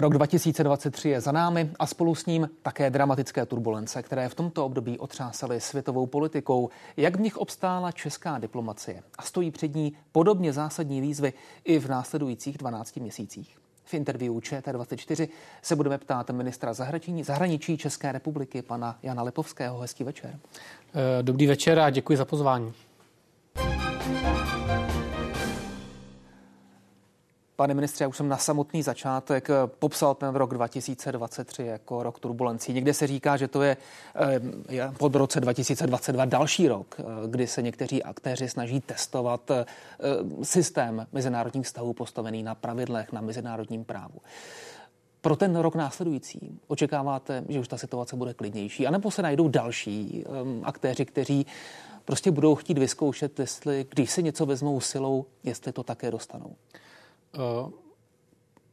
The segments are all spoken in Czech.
Rok 2023 je za námi a spolu s ním také dramatické turbulence, které v tomto období otřásaly světovou politikou. Jak v nich obstála česká diplomacie a stojí před ní podobně zásadní výzvy i v následujících 12 měsících. V interview ČT24 se budeme ptát ministra zahraničí, zahraničí České republiky, pana Jana Lepovského. Hezký večer. Eh, dobrý večer a děkuji za pozvání. Pane ministře, já už jsem na samotný začátek eh, popsal ten rok 2023 jako rok turbulencí. Někde se říká, že to je eh, pod roce 2022 další rok, eh, kdy se někteří aktéři snaží testovat systém mezinárodních vztahů postavený na pravidlech, na mezinárodním právu. Pro ten rok následující očekáváte, že už ta situace bude klidnější, anebo se najdou další um, aktéři, kteří prostě budou chtít vyzkoušet, jestli, když si něco vezmou silou, jestli to také dostanou? Eh,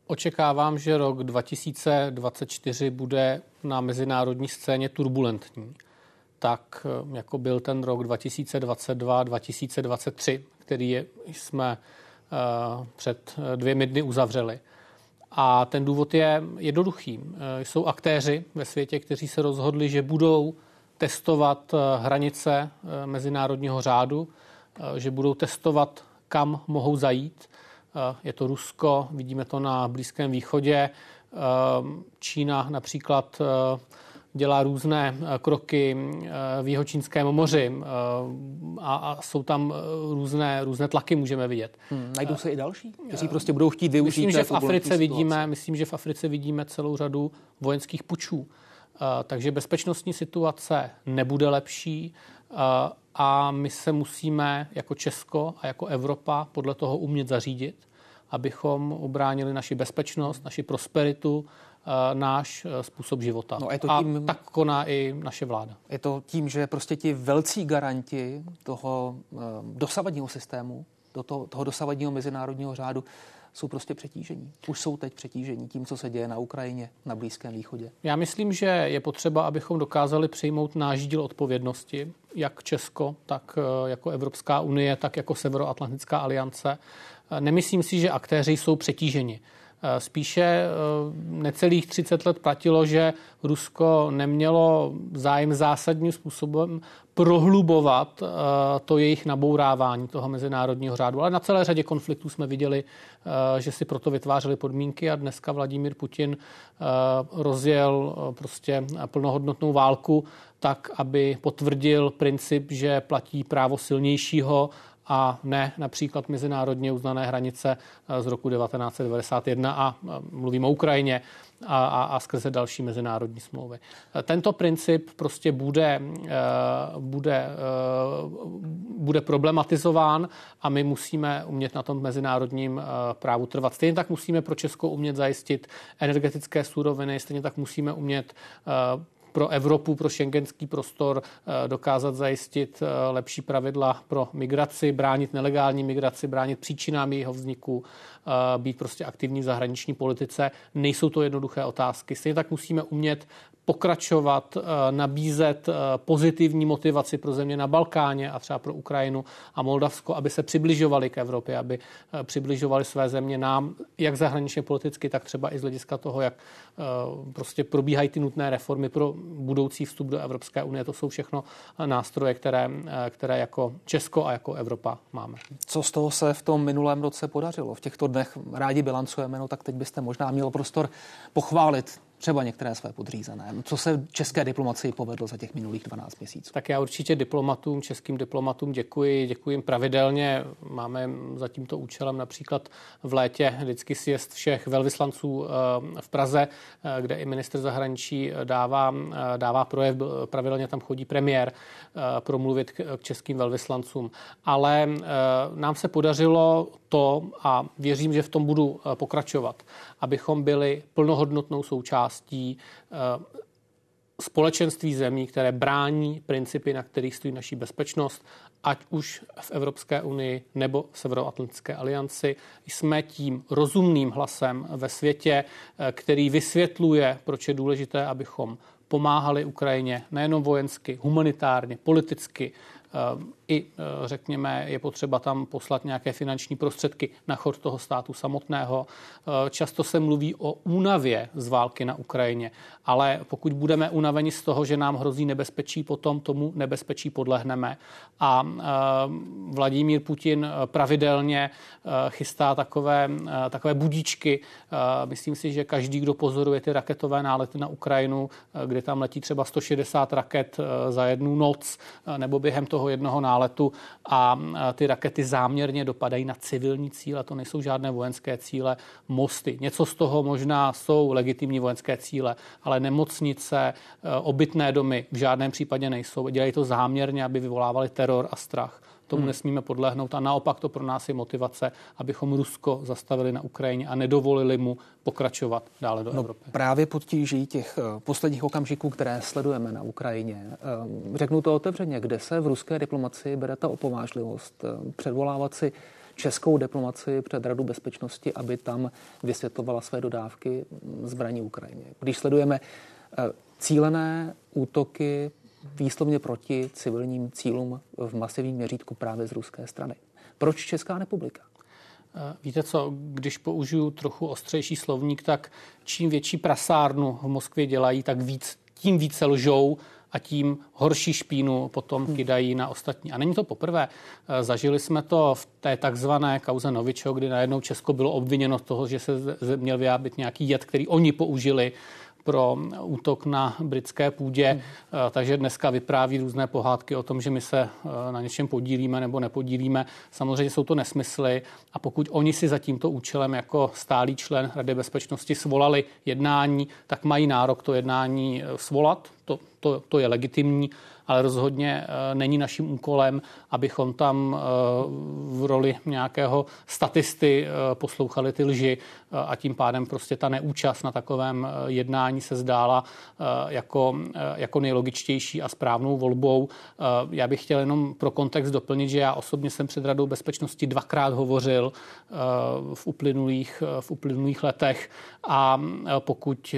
očekávám, že rok 2024 bude na mezinárodní scéně turbulentní, tak eh, jako byl ten rok 2022-2023, který je, jsme eh, před dvěmi dny uzavřeli. A ten důvod je jednoduchý. Jsou aktéři ve světě, kteří se rozhodli, že budou testovat hranice mezinárodního řádu, že budou testovat, kam mohou zajít je to Rusko, vidíme to na Blízkém východě. Čína například dělá různé kroky v Jihočínském moři a, a jsou tam různé, různé tlaky, můžeme vidět. Hmm, najdou se i další, kteří prostě budou chtít využít myslím, že v Africe vidíme, Myslím, že v Africe vidíme celou řadu vojenských pučů. Takže bezpečnostní situace nebude lepší a my se musíme jako Česko a jako Evropa podle toho umět zařídit abychom obránili naši bezpečnost, naši prosperitu, eh, náš eh, způsob života. No, je to tím, a tak koná i naše vláda. Je to tím, že prostě ti velcí garanti toho eh, dosavadního systému, do toho, toho dosavadního mezinárodního řádu, jsou prostě přetížení. Už jsou teď přetížení tím, co se děje na Ukrajině, na Blízkém východě. Já myslím, že je potřeba, abychom dokázali přijmout náš díl odpovědnosti, jak Česko, tak jako Evropská unie, tak jako Severoatlantická aliance Nemyslím si, že aktéři jsou přetíženi. Spíše e, necelých 30 let platilo, že Rusko nemělo zájem zásadním způsobem prohlubovat e, to jejich nabourávání toho mezinárodního řádu. Ale na celé řadě konfliktů jsme viděli, že si proto vytvářeli podmínky a dneska Vladimír Putin rozjel prostě plnohodnotnou válku tak, aby potvrdil princip, že platí právo silnějšího a ne například mezinárodně uznané hranice eh, z roku 1991 a mluvím o Ukrajině a, a, a skrze další mezinárodní smlouvy. Eh, tento princip prostě bude, eh, bude, bude problematizován a my musíme umět na tom mezinárodním právu trvat. Stejně tak musíme pro Česko umět zajistit energetické suroviny, stejně tak musíme umět pro Evropu, pro šengenský prostor eh, dokázat zajistit eh, lepší pravidla pro migraci, bránit nelegální migraci, bránit příčinám jejího vzniku, být prostě aktivní v zahraniční politice. Nejsou to jednoduché otázky. Stejně tak musíme umět pokračovat, nabízet pozitivní motivaci pro země na Balkáně a třeba pro Ukrajinu a Moldavsko, aby se přibližovali k Evropě, aby přibližovali své země nám, jak zahraničně politicky, tak třeba i z hlediska toho, jak prostě probíhají ty nutné reformy pro budoucí vstup do Evropské unie. To jsou všechno nástroje, které, které jako Česko a jako Evropa máme. Co z toho se v tom minulém roce podařilo? V těchto dnech rádi bilancujeme, no tak teď byste možná měl prostor pochválit třeba některé své podřízené. Co se české diplomacii povedlo za těch minulých 12 měsíců? Tak já určitě diplomatům, českým diplomatům děkuji. Děkuji jim pravidelně. Máme za tímto účelem například v létě vždycky sjezd všech velvyslanců eh, v Praze, eh, kde i minister zahraničí dává, eh, dává projev. Pravidelně tam chodí premiér promluvit k českým velvyslancům. Ale nám se podařilo to, a věřím, že v tom budu pokračovat, abychom byli plnohodnotnou součástí eh, společenství zemí, které brání principy, na kterých stojí naší bezpečnost, ať už v Evropské unii nebo v Severoatlantické alianci. Jsme tím rozumným hlasem ve světě, eh, který vysvětluje, proč je důležité, abychom pomáhali Ukrajině nejenom vojensky, humanitárně, politicky, eh, i, eh, řekněme, je potřeba tam poslat nějaké finanční prostředky na chod toho státu samotného. Eh, často se mluví o únavě z války na Ukrajině, ale pokud budeme unaveni z toho, že nám hrozí nebezpečí, potom tomu nebezpečí podlehneme. A eh, Vladimír Putin pravidelně chystá takové, takové budíčky. Myslím si, že každý, kdo pozoruje ty raketové nálety na Ukrajinu, kde tam letí třeba 160 raket za jednu noc, nebo během toho jednoho náletu, náletu a ty rakety záměrně dopadají na civilní cíle, to nejsou žádné vojenské cíle, mosty. Něco z toho možná jsou legitimní vojenské cíle, ale nemocnice, e, obytné domy v žádném případě nejsou. Dělají to záměrně, aby vyvolávali teror a strach. Tomu hmm. nesmíme podlehnout a naopak to pro nás je motivace, abychom Rusko zastavili na Ukrajině a nedovolili mu pokračovat dále do no, Evropy. Právě pod tíží těch eh, posledních okamžiků, které sledujeme na Ukrajině, eh, řeknu to otevřeně, kde se v ruské diplomaci bere ta opovážlivost eh, předvolávat si českou diplomaci před Radu bezpečnosti, aby tam vysvětlovala své dodávky zbraní Ukrajině. Když sledujeme cílené útoky výslovně proti civilním cílům v masivním měřítku právě z ruské strany. Proč Česká republika? Eh, víte co, když použiju trochu ostřejší slovník, tak čím větší prasárnu v Moskvě dělají, tak víc, tím více lžou a tím horší špínu potom hmm. kydají na ostatní. A není to poprvé. Eh, zažili jsme to v té takzvané kauze Novičo, kdy najednou Česko bylo obviněno z toho, že se měl vyjábit nějaký jed, který oni použili pro útok na britské půdě, hmm. takže dneska vypráví různé pohádky o tom, že my se eh, na něčem podílíme nebo nepodílíme. Samozřejmě jsou to nesmysly a pokud oni si za tímto účelem jako stálý člen Rady bezpečnosti svolali jednání, tak mají nárok to jednání eh, svolat. To, to, to je legitimní ale rozhodně eh, není naším úkolem, abychom tam eh, v roli nějakého statisty eh, poslouchali ty lži a tím pádem prostě ta neúčast na takovém jednání se zdála jako, jako nejlogičtější a správnou volbou. Já bych chtěl jenom pro kontext doplnit, že já osobně jsem před Radou bezpečnosti dvakrát hovořil v uplynulých, v uplynulých letech a pokud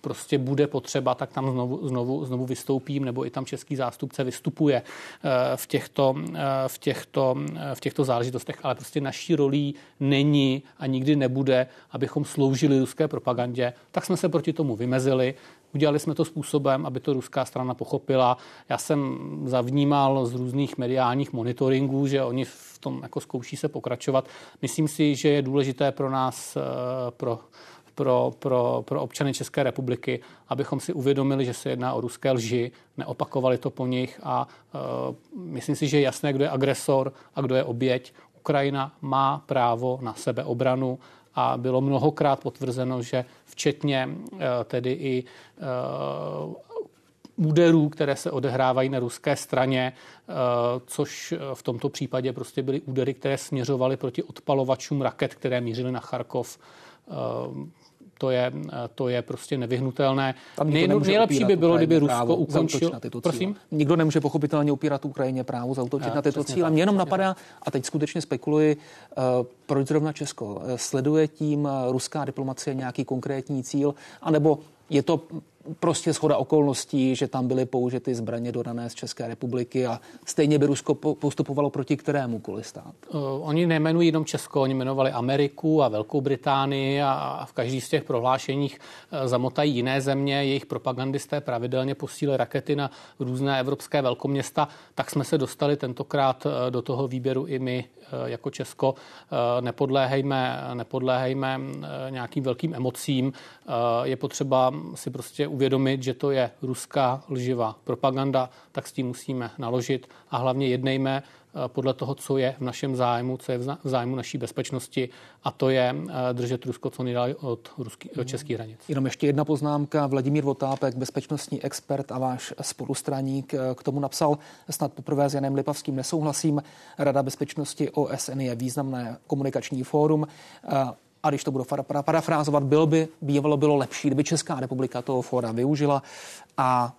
prostě bude potřeba, tak tam znovu, znovu, znovu vystoupím, nebo i tam český zástupce zástupce vystupuje eh, v těchto, eh, v těchto, eh, v těchto záležitostech, ale prostě naší rolí není a nikdy nebude, abychom sloužili ruské propagandě, tak jsme se proti tomu vymezili. Udělali jsme to způsobem, aby to ruská strana pochopila. Já jsem zavnímal z různých mediálních monitoringů, že oni v tom jako zkouší se pokračovat. Myslím si, že je důležité pro nás, pro pro, pro, pro občany České republiky, abychom si uvědomili, že se jedná o ruské lži, neopakovali to po nich a uh, myslím si, že je jasné, kdo je agresor a kdo je oběť. Ukrajina má právo na sebeobranu a bylo mnohokrát potvrzeno, že včetně uh, tedy i uh, úderů, které se odehrávají na ruské straně, což v tomto případě prostě byly údery, které směřovaly proti odpalovačům raket, které mířily na Charkov to je, to je prostě nevyhnutelné. Nej, nejlepší by bylo, kdyby Rusko ukončilo. Na tyto Prosím? Nikdo nemůže pochopitelně upírat Ukrajině právo zautočit na tyto cíle. Mě jenom napadá, a teď skutečně spekuluji, uh, proč zrovna Česko. Sleduje tím uh, ruská diplomacie nějaký konkrétní cíl, anebo je to prostě schoda okolností, že tam byly použity zbraně dodané z České republiky a stejně by Rusko postupovalo proti kterému stát? Uh, oni nejmenují jenom Česko, oni jmenovali Ameriku a Velkou Británii a v každý z těch prohlášeních uh, zamotají jiné země. Jejich propagandisté pravidelně posílili rakety na různé evropské velkoměsta. Tak jsme se dostali tentokrát uh, do toho výběru i my jako Česko. Nepodléhejme, nepodléhejme nějakým velkým emocím. Je potřeba si prostě uvědomit, že to je ruská lživá propaganda, tak s tím musíme naložit a hlavně jednejme eh, podle toho, co je v našem zájmu, co je v zájmu naší bezpečnosti a to je eh, držet Rusko co nejdál od, ruský, od českých hranic. Jenom ještě jedna poznámka. Vladimír Votápek, bezpečnostní expert a váš spolustraník, eh, k tomu napsal snad poprvé s Janem Lipavským nesouhlasím. Rada bezpečnosti OSN je významné komunikační fórum a když to budu parafrázovat, bylo by, bývalo bylo lepší, kdyby Česká republika toho fóra využila a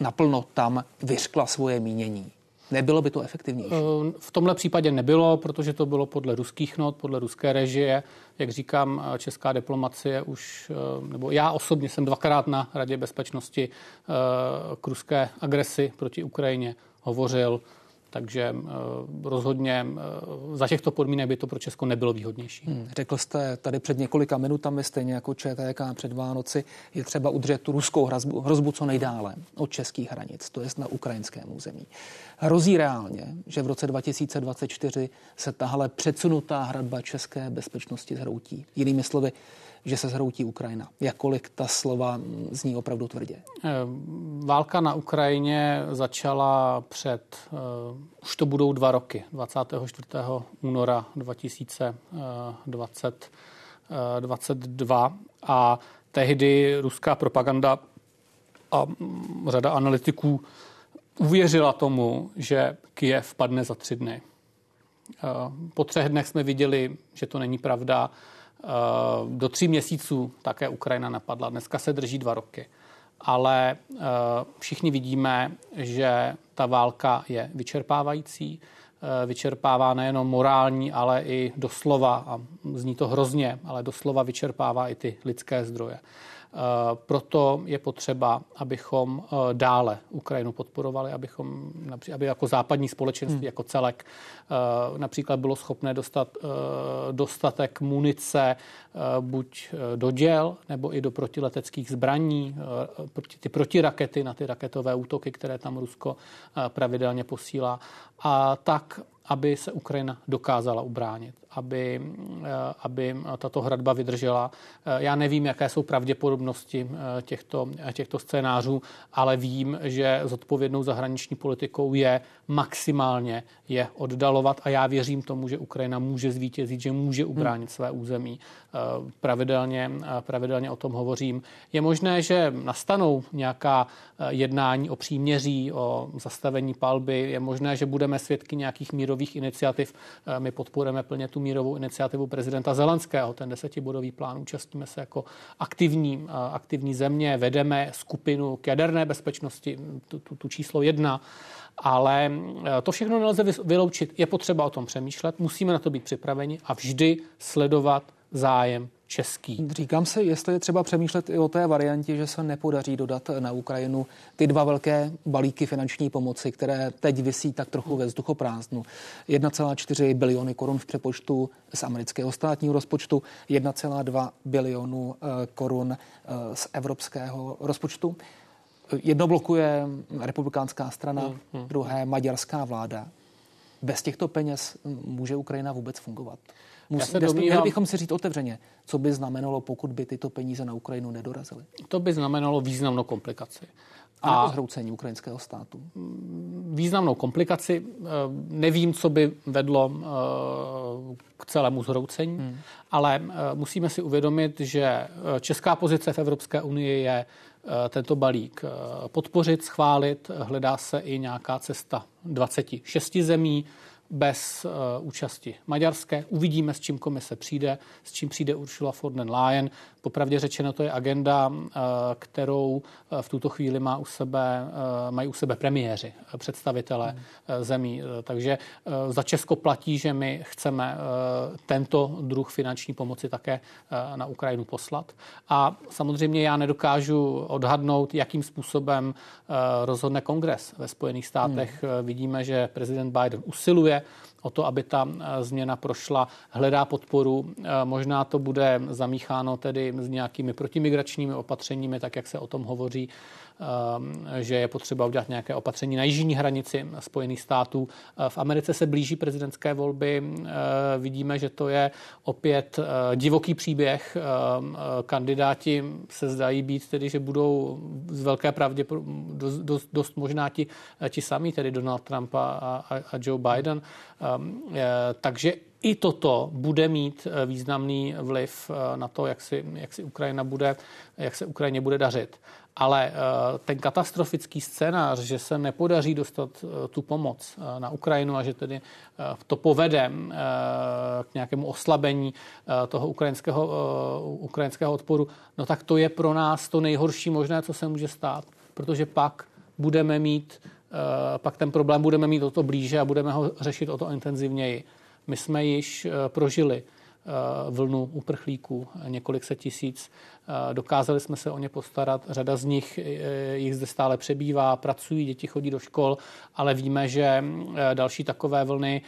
naplno tam vyřkla svoje mínění. Nebylo by to efektivnější? Eh, v tomhle případě nebylo, protože to bylo podle ruských not, podle ruské režie. Jak říkám, eh, česká diplomacie už, eh, nebo já osobně jsem dvakrát na Radě bezpečnosti k ruské agresi proti Ukrajině hovořil. Takže rozhodně za těchto podmínek by to pro Česko nebylo výhodnější. Hmm, řekl jste tady před několika minutami, stejně jako ČTK před Vánoci, je třeba udržet tu ruskou hrozbu, hrozbu co nejdále od českých hranic, to je na ukrajinském území. Hrozí reálně, že v roce 2024 se tahle předsunutá hradba české bezpečnosti zhroutí. Jinými slovy, že se zhroutí Ukrajina. Jakolik ta slova zní opravdu tvrdě? Eh, válka na Ukrajině začala před, uh, už to budou dva roky, 24. února 2022 uh, a tehdy ruská propaganda a řada analytiků uvěřila tomu, že Kiev padne za tři dny. Po třech dnech jsme viděli, že to není pravda. Do tří měsíců také Ukrajina napadla. Dneska se drží dva roky. Ale všichni vidíme, že ta válka je vyčerpávající. Vyčerpává nejenom morální, ale i doslova, a zní to hrozně, ale doslova vyčerpává i ty lidské zdroje. Eh, proto je potřeba, abychom eh, dále Ukrajinu podporovali, abychom, aby jako západní společenství hmm. jako celek eh, například bylo schopné dostat dostatek munice buď do děl, nebo i do protileteckých zbraní, ty protirakety na ty raketové útoky, které tam Rusko pravidelně posílá. A tak aby se Ukrajina dokázala ubránit, aby, eh, aby tato hradba vydržela. Eh, já nevím, jaké jsou pravděpodobnosti eh, těchto, těchto scénářů, ale vím, že zodpovědnou zahraniční politikou je maximálně je oddalovat a já věřím tomu, že Ukrajina může zvítězit, že může ubránit hmm. své území. Pravidelně, pravidelně o tom hovořím. Je možné, že nastanou nějaká jednání o příměří, o zastavení palby, je možné, že budeme svědky nějakých mírových iniciativ. My podporujeme plně tu mírovou iniciativu prezidenta Zelenského, ten desetibodový plán. Účastníme se jako aktivní, aktivní země, vedeme skupinu k jaderné bezpečnosti, tu, tu, tu číslo jedna ale to všechno nelze vyloučit. Je potřeba o tom přemýšlet, musíme na to být připraveni a vždy sledovat zájem český. Říkám si, jestli je třeba přemýšlet i o té variantě, že se nepodaří dodat na Ukrajinu ty dva velké balíky finanční pomoci, které teď vysí tak trochu ve vzduchoprázdnu. 1,4 biliony korun v přepočtu z amerického státního rozpočtu, 1,2 bilionu eh, korun eh, z evropského rozpočtu. Jedno blokuje republikánská strana, hmm, hmm. druhé maďarská vláda. Bez těchto peněz může Ukrajina vůbec fungovat? Musí, domnívám, měli bychom si říct otevřeně, co by znamenalo, pokud by tyto peníze na Ukrajinu nedorazily. To by znamenalo významnou komplikaci. A, a zhroucení ukrajinského státu? Významnou komplikaci. Eh, nevím, co by vedlo eh, k celému zhroucení, hmm. ale eh, musíme si uvědomit, že česká pozice v Evropské unii je tento balík podpořit, schválit. Hledá se i nějaká cesta 26 zemí bez uh, účasti maďarské. Uvidíme, s čím komise přijde, s čím přijde Ursula von der Leyen. Popravdě řečeno, to je agenda, uh, kterou uh, v tuto chvíli má u sebe, uh, mají u sebe premiéři, představitelé uh, zemí. Takže za Česko platí, že my chceme tento druh finanční pomoci také na Ukrajinu poslat. A samozřejmě já nedokážu odhadnout, jakým způsobem rozhodne kongres ve Spojených státech. Hmm. Vidíme, že prezident Biden usiluje o to, aby ta eh, změna prošla, hledá podporu. Eh, možná to bude zamícháno tedy s nějakými protimigračními opatřeními, tak jak se o tom hovoří že je potřeba udělat nějaké opatření na jižní hranici Spojených států. Eh, v Americe se blíží prezidentské volby. Eh, vidíme, že to je opět eh, divoký příběh. Ehm, kandidáti se zdají být tedy, že budou z velké pravdě dost, dost, možná ti, ti sami, tedy Donald Trump a, a, a Joe Biden. Ehm, takže i toto bude mít významný vliv na to, jak si, jak si Ukrajina bude, jak se Ukrajině bude dařit. Ale eh, ten katastrofický scénář, že se nepodaří dostat eh, tu pomoc eh, na Ukrajinu a že tedy to povede k nějakému oslabení toho ukrajinského, ukrajinského odporu, no tak to je pro nás to nejhorší možné, co se může stát, protože pak budeme mít, pak ten problém budeme mít o to blíže a budeme ho řešit o to intenzivněji. My jsme již prožili vlnu uprchlíků, několik set tisíc. Dokázali jsme se o ně postarat, řada z nich jich zde stále přebývá, pracují, děti chodí do škol, ale víme, že další takové vlny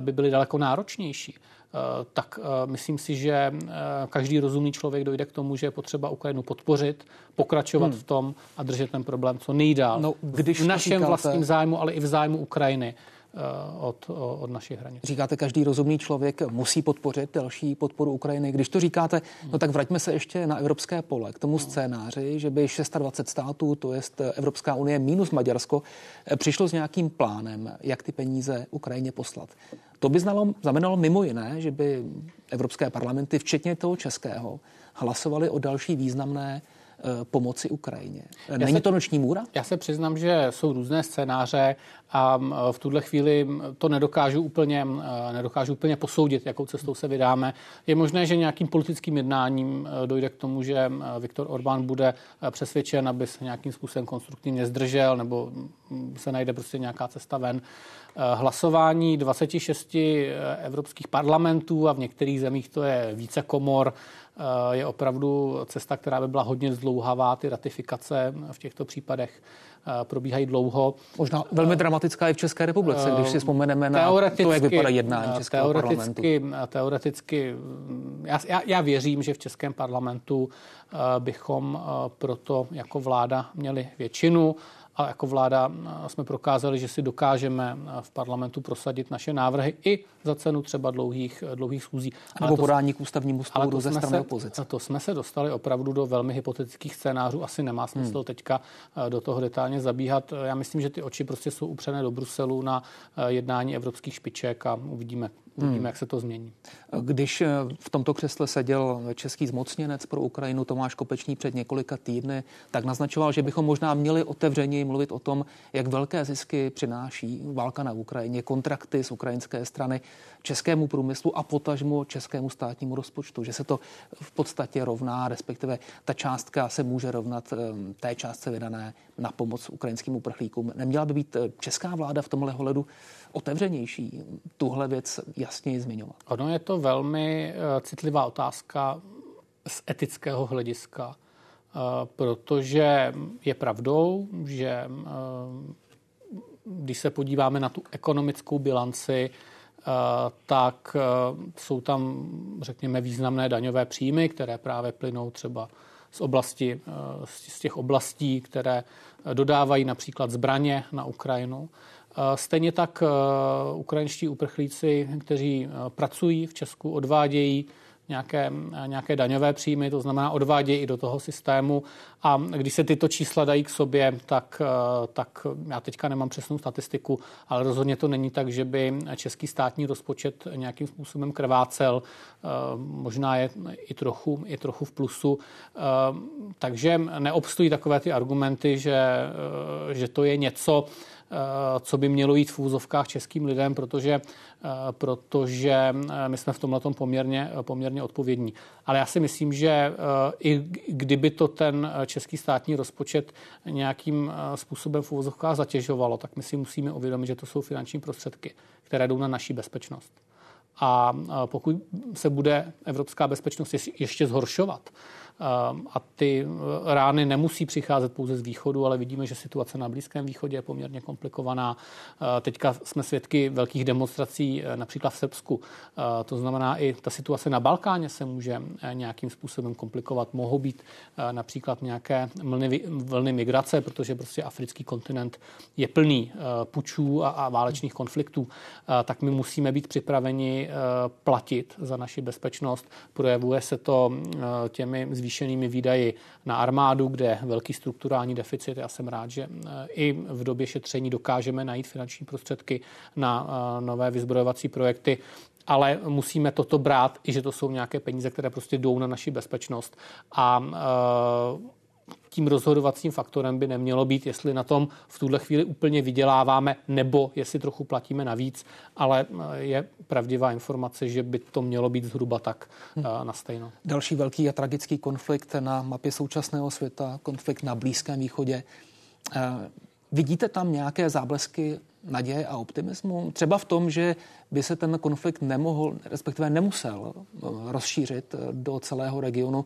by byly daleko náročnější. Eh, tak eh, myslím si, že eh, každý rozumný člověk dojde k tomu, že je potřeba Ukrajinu podpořit, pokračovat hmm. v tom a držet ten problém co nejdál. No, když v našem říkáte... vlastním zájmu, ale i v zájmu Ukrajiny. Eh, od, od našich hranic. Říkáte, každý rozumný člověk musí podpořit další podporu Ukrajiny. Když to říkáte, no tak vraťme se ještě na evropské pole, k tomu scénáři, že by 26 států, to je Evropská unie minus Maďarsko, eh, přišlo s nějakým plánem, jak ty peníze Ukrajině poslat. To by znalo, znamenalo mimo jiné, že by evropské parlamenty, včetně toho českého, hlasovali o další významné Eh, pomoci Ukrajině. Není se, to noční můra? Já se přiznám, že jsou různé scénáře a v tuhle chvíli to nedokážu úplně, nedokážu úplně posoudit, jakou cestou se vydáme. Je možné, že nějakým politickým jednáním eh, dojde k tomu, že Viktor Orbán bude eh, přesvědčen, aby se nějakým způsobem konstruktivně zdržel nebo se najde prostě nějaká cesta ven. Hlasování 26 evropských parlamentů a v některých zemích to je více komor, Eh, je opravdu cesta, která by byla hodně zdlouhavá. Ty ratifikace v těchto případech eh, probíhají dlouho. Možná velmi dramatická i v České republice, když si vzpomeneme na to, jak vypadá jednání eh, Českého teoreticky, parlamentu. Teoreticky, mm, já, já věřím, že v Českém parlamentu bychom proto jako vláda měli většinu a jako vláda jsme prokázali, že si dokážeme v parlamentu prosadit naše návrhy i za cenu třeba dlouhých, dlouhých schůzí. Nebo podání k ústavnímu soudu ze strany se, opozice. To jsme se dostali opravdu do velmi hypotetických scénářů. Asi nemá smysl hmm. teďka do toho detailně zabíhat. Já myslím, že ty oči prostě jsou upřené do Bruselu na jednání evropských špiček a uvidíme, Uvidíme, hmm. jak se to změní. Když eh, v tomto křesle seděl český zmocněnec pro Ukrajinu Tomáš Kopečný před několika týdny, tak naznačoval, že bychom možná měli otevřeně mluvit o tom, jak velké zisky přináší válka na Ukrajině, kontrakty z ukrajinské strany českému průmyslu a potažmu českému státnímu rozpočtu, že se to v podstatě rovná, respektive ta částka se může rovnat eh, té částce vydané na pomoc ukrajinským uprchlíkům. Neměla by být eh, česká vláda v tomhle ohledu otevřenější tuhle věc jasněji zmiňovat? Ono je to velmi eh, citlivá otázka z etického hlediska, eh, protože je pravdou, že eh, když se podíváme na tu ekonomickou bilanci, tak jsou tam, řekněme, významné daňové příjmy, které právě plynou třeba z oblasti, z těch oblastí, které dodávají například zbraně na Ukrajinu. Stejně tak ukrajinští uprchlíci, kteří pracují v Česku, odvádějí nějaké, nějaké daňové příjmy, to znamená odvádějí i do toho systému. A když se tyto čísla dají k sobě, tak, tak já teďka nemám přesnou statistiku, ale rozhodně to není tak, že by český státní rozpočet nějakým způsobem krvácel. Možná je i trochu, i trochu v plusu. Takže neobstojí takové ty argumenty, že, že to je něco, Eh, co by mělo jít v úzovkách českým lidem, protože, eh, protože eh, my jsme v tomhle poměrně, poměrně odpovědní. Ale já si myslím, že i kdyby to ten český státní rozpočet nějakým způsobem v úzovkách zatěžovalo, tak my si musíme uvědomit, že to jsou finanční prostředky, které jdou na naší bezpečnost. A pokud se bude evropská bezpečnost ještě zhoršovat, a ty eh, rány nemusí přicházet pouze z východu, ale vidíme, že situace na Blízkém východě je poměrně komplikovaná. Eh, teďka jsme svědky velkých demonstrací eh, například v Srbsku. To znamená, i ta situace na Balkáně se může nějakým způsobem komplikovat. Mohou být například nějaké mlny, vlny migrace, protože prostě africký kontinent je plný pučů a, a válečných konfliktů. Tak my musíme být připraveni platit za naši bezpečnost. Projevuje se to těmi zvýšenými výdaji na armádu, kde je velký strukturální deficit. Já jsem rád, že eh, i v době šetření dokážeme najít finanční prostředky na eh, nové vyzbrojovací projekty ale musíme toto brát, i že to jsou nějaké peníze, které prostě jdou na naši bezpečnost. A uh, tím rozhodovacím faktorem by nemělo být, jestli na tom v tuhle chvíli úplně vyděláváme, nebo jestli trochu platíme navíc, ale eh, je pravdivá informace, že by to mělo být zhruba tak hmm. na stejno. Další velký a tragický konflikt na mapě současného světa, konflikt na Blízkém východě. Eh, vidíte tam nějaké záblesky naděje a optimismu? Třeba v tom, že by se ten konflikt nemohl, respektive nemusel eh, rozšířit do celého regionu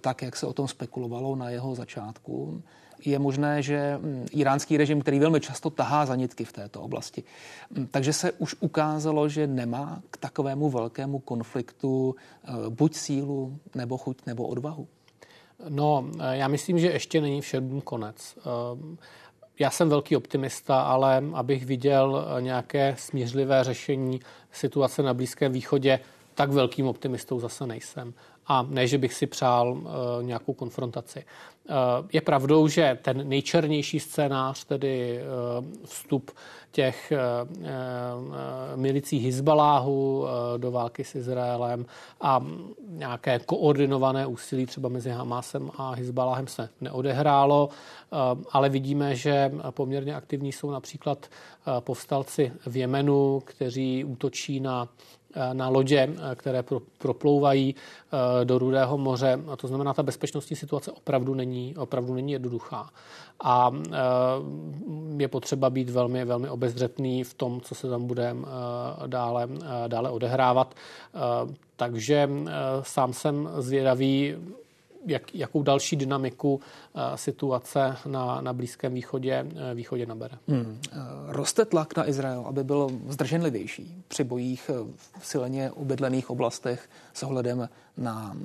tak, jak se o tom spekulovalo na jeho začátku je možné, že mm, iránský režim, který velmi často tahá za nitky v této oblasti, mm, takže se už ukázalo, že nemá k takovému velkému konfliktu eh, buď sílu, nebo chuť, nebo odvahu. No, eh, já myslím, že ještě není všem konec. Eh, já jsem velký optimista, ale abych viděl nějaké smířlivé řešení situace na Blízkém východě, tak velkým optimistou zase nejsem. A ne, že bych si přál uh, nějakou konfrontaci. Uh, je pravdou, že ten nejčernější scénář, tedy uh, vstup těch milicí Hizbaláhu do války s Izraelem a nějaké koordinované úsilí třeba mezi Hamásem a Hizbaláhem se neodehrálo, ale vidíme, že poměrně aktivní jsou například povstalci v Jemenu, kteří útočí na na lodě, eh, které pro, proplouvají eh, do Rudého moře. A to znamená, ta bezpečnostní situace opravdu není, opravdu není jednoduchá. A je potřeba být velmi, velmi obezřetný v tom, co se tam bude dále, dále odehrávat. Takže sám jsem zvědavý, jak, jakou další dynamiku uh, situace na, na Blízkém východě, uh, východě nabere. Hmm. Roste tlak na Izrael, aby byl zdrženlivější při bojích v silně ubydlených oblastech s ohledem na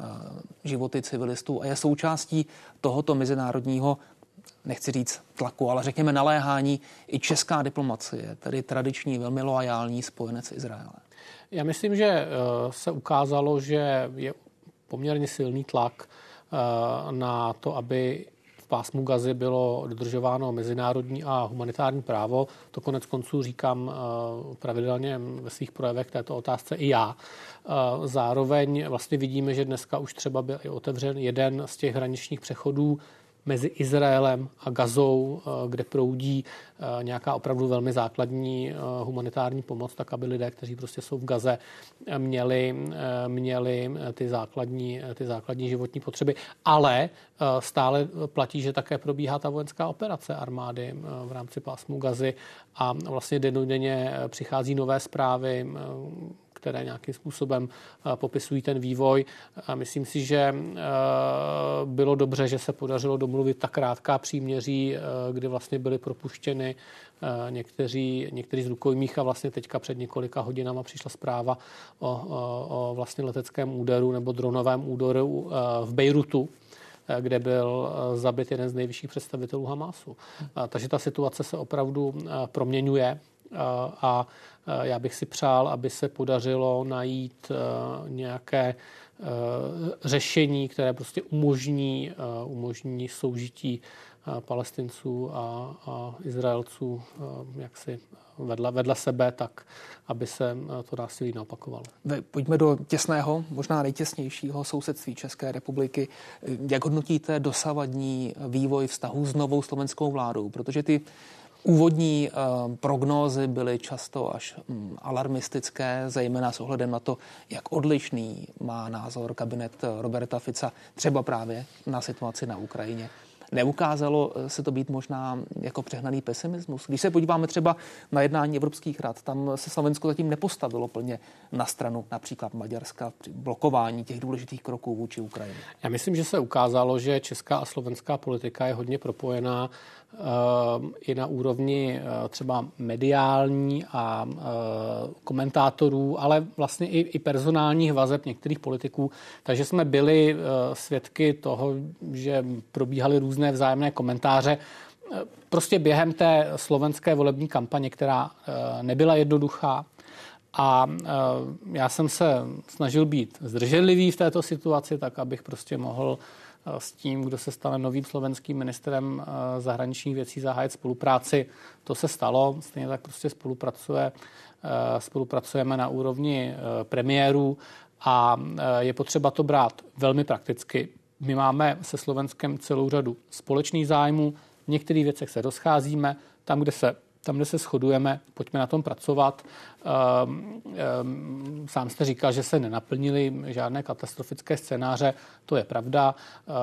životy civilistů a je součástí tohoto mezinárodního nechci říct tlaku, ale řekněme naléhání i česká diplomacie, tedy tradiční, velmi loajální spojenec Izraele. Já myslím, že se ukázalo, že je poměrně silný tlak Eh, na to, aby v pásmu Gazy bylo dodržováno mezinárodní a humanitární právo. To konec konců říkám eh, pravidelně ve svých projevech této otázce i já. Eh, zároveň vlastně vidíme, že dneska už třeba byl i otevřen jeden z těch hraničních přechodů mezi Izraelem a Gazou, eh, kde proudí eh, nějaká opravdu velmi základní eh, humanitární pomoc, tak aby lidé, kteří prostě jsou v Gaze, měli, měli ty, základní, ty základní životní potřeby. Ale stále platí, že také probíhá ta vojenská operace armády v rámci pásmu Gazy a vlastně denodenně přichází nové zprávy, které nějakým způsobem eh, popisují ten vývoj. Myslím si, že eh, bylo dobře, že se podařilo domluvit tak krátká příměří, eh, kdy vlastně byly propuštěny někteří, někteří z rukojmích a vlastně teďka před několika hodinama přišla zpráva o, o, o vlastně leteckém úderu nebo dronovém úderu v Bejrutu, kde byl zabit jeden z nejvyšších představitelů Hamásu. Takže ta situace se opravdu proměňuje a já bych si přál, aby se podařilo najít nějaké řešení, které prostě umožní, umožní soužití palestinců a, a Izraelců jaksi vedle, vedle sebe, tak aby se to násilí neopakovalo. Pojďme do těsného, možná nejtěsnějšího sousedství České republiky. Jak hodnotíte dosavadní vývoj vztahu s novou slovenskou vládou? Protože ty Úvodní uh, prognózy byly často až um, alarmistické, zejména s ohledem na to, jak odlišný má názor kabinet Roberta Fica třeba právě na situaci na Ukrajině. Neukázalo eh, se to být možná jako přehnaný pesimismus. Když se podíváme třeba na jednání Evropských rad, tam se Slovensko zatím nepostavilo plně na stranu například Maďarska při blokování těch důležitých kroků vůči Ukrajině. Já myslím, že se ukázalo, že česká a slovenská politika je hodně propojená i na úrovni uh, třeba mediální a uh, komentátorů, ale vlastně i, i personálních vazeb některých politiků. Takže jsme byli svědky toho, že probíhaly různé vzájemné komentáře. Prostě během té slovenské volební kampaně, která eh, nebyla jednoduchá, a eh, já jsem se snažil být zdrženlivý v této situaci, tak abych prostě mohl eh, s tím, kdo se stane novým slovenským ministrem zahraničních věcí, zahájit spolupráci. To se stalo, stejně tak prostě spolupracuje, spolupracujeme na úrovni premiérů a je potřeba to brát velmi prakticky. My máme se Slovenskem celou řadu společných zájmů, v některých věcech se rozcházíme, tam, kde se tam, kde se shodujeme, pojďme na tom pracovat. Ehm, ehm, sám jste říkal, že se nenaplnily žádné katastrofické scénáře, to je pravda. Ehm,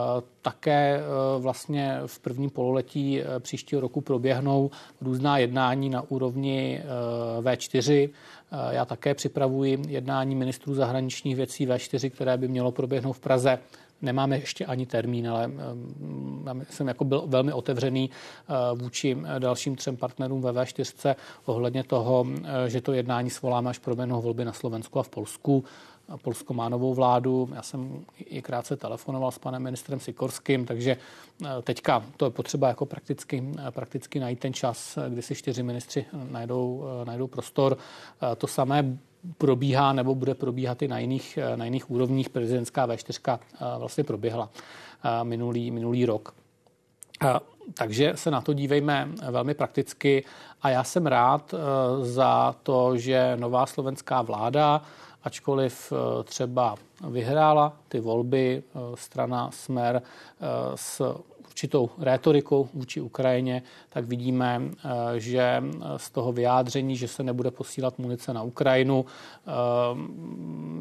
také vlastně v prvním pololetí příštího roku proběhnou různá jednání na úrovni V4. Já také připravuji jednání ministrů zahraničních věcí V4, které by mělo proběhnout v Praze Nemáme ještě ani termín, ale jsem jako byl velmi otevřený eh, vůči eh, dalším třem partnerům ve V4 ohledně toho, eh, že to jednání svoláme, až proběhnou volby na Slovensku a v Polsku. Polsko má novou vládu. Já jsem i krátce telefonoval s panem ministrem Sikorským, takže teďka to je potřeba jako prakticky, prakticky najít ten čas, kdy si čtyři ministři najdou, najdou prostor. To samé probíhá nebo bude probíhat i na jiných, na jiných úrovních. Prezidentská V4 eh, vlastně proběhla eh, minulý, minulý rok. Eh, takže se na to dívejme velmi prakticky a já jsem rád za to, že nová slovenská vláda, ačkoliv třeba vyhrála ty volby strana Smer s určitou rétorikou vůči Ukrajině, tak vidíme, eh, že z toho vyjádření, že se nebude posílat munice na Ukrajinu, eh,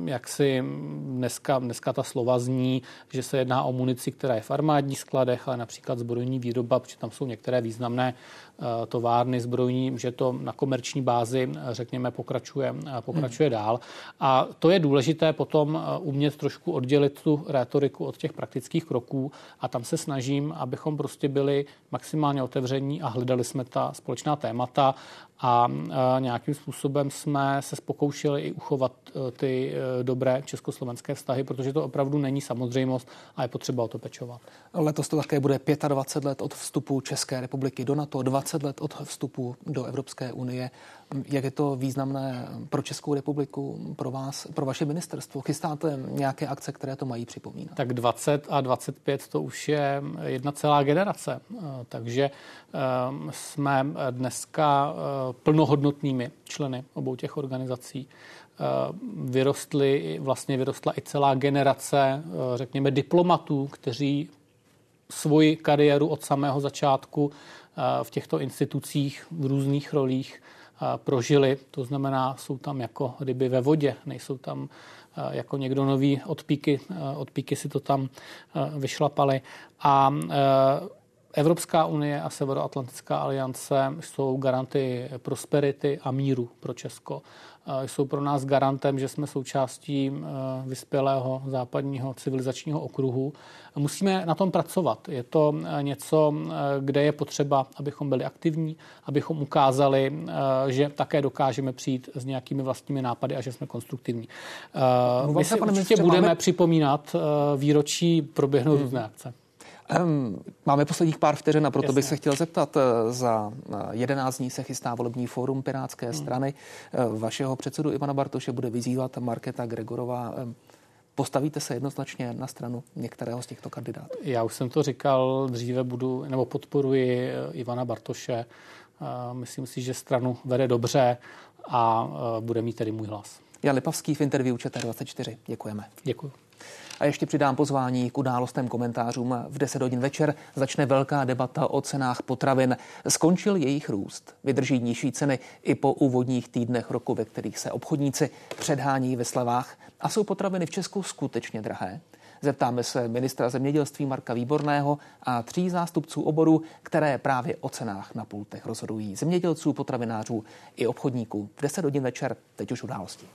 jak si dneska, dneska ta slova zní, že se jedná o munici, která je v armádních skladech, ale například zbrojní výroba, protože tam jsou některé významné Eh, továrny zbrojní, že to na komerční bázi, eh, řekněme, pokračuje, eh, pokračuje hmm. dál. A to je důležité potom umět trošku oddělit tu rétoriku od těch praktických kroků a tam se snažím, abychom prostě byli maximálně otevření a hledali jsme ta společná témata a nějakým způsobem jsme se spokoušeli i uchovat ty dobré československé vztahy, protože to opravdu není samozřejmost a je potřeba o to pečovat. Letos to také bude 25 let od vstupu České republiky do NATO, 20 let od vstupu do Evropské unie. Jak je to významné pro Českou republiku, pro vás, pro vaše ministerstvo? Chystáte nějaké akce, které to mají připomínat? Tak 20 a 25 to už je jedna celá generace. Takže ehm, jsme dneska eh, plnohodnotnými členy obou těch organizací eh, vyrostly, vlastně vyrostla i celá generace, eh, řekněme, diplomatů, kteří svoji kariéru od samého začátku v těchto institucích v různých rolích prožili. To znamená, jsou tam jako ryby ve vodě, nejsou tam jako někdo nový odpíky, odpíky si to tam vyšlapali. A Evropská unie a Severoatlantická aliance jsou garanty prosperity a míru pro Česko jsou pro nás garantem, že jsme součástí eh, vyspělého západního civilizačního okruhu. Musíme na tom pracovat. Je to eh, něco, eh, kde je potřeba, abychom byli aktivní, abychom ukázali, že také dokážeme přijít s nějakými vlastními nápady a že jsme konstruktivní. My si určitě budeme máme... připomínat výročí proběhnou hmm. různé akce. Máme posledních pár vteřin a proto Jasně. bych se chtěl zeptat. Eh, za 11 eh, dní se chystá volební fórum Pirátské hmm. strany. Eh, vašeho předsedu Ivana Bartoše bude vyzývat Marketa Gregorová. Postavíte se jednoznačně na stranu některého z těchto kandidátů? Já už jsem to říkal, dříve budu, nebo podporuji Ivana Bartoše. Myslím si, že stranu vede dobře a bude mít tedy můj hlas. Jan Lipavský v interview ČT24. Děkujeme. Děkuji. A ještě přidám pozvání k událostem komentářům. V 10 hodin večer začne velká debata o cenách potravin. Skončil jejich růst. Vydrží nižší ceny i po úvodních týdnech roku, ve kterých se obchodníci předhání ve slevách. A jsou potraviny v Česku skutečně drahé? Zeptáme se ministra zemědělství Marka Výborného a tří zástupců oboru, které právě o cenách na pultech rozhodují. Zemědělců, potravinářů i obchodníků. V 10 hodin večer, teď už události.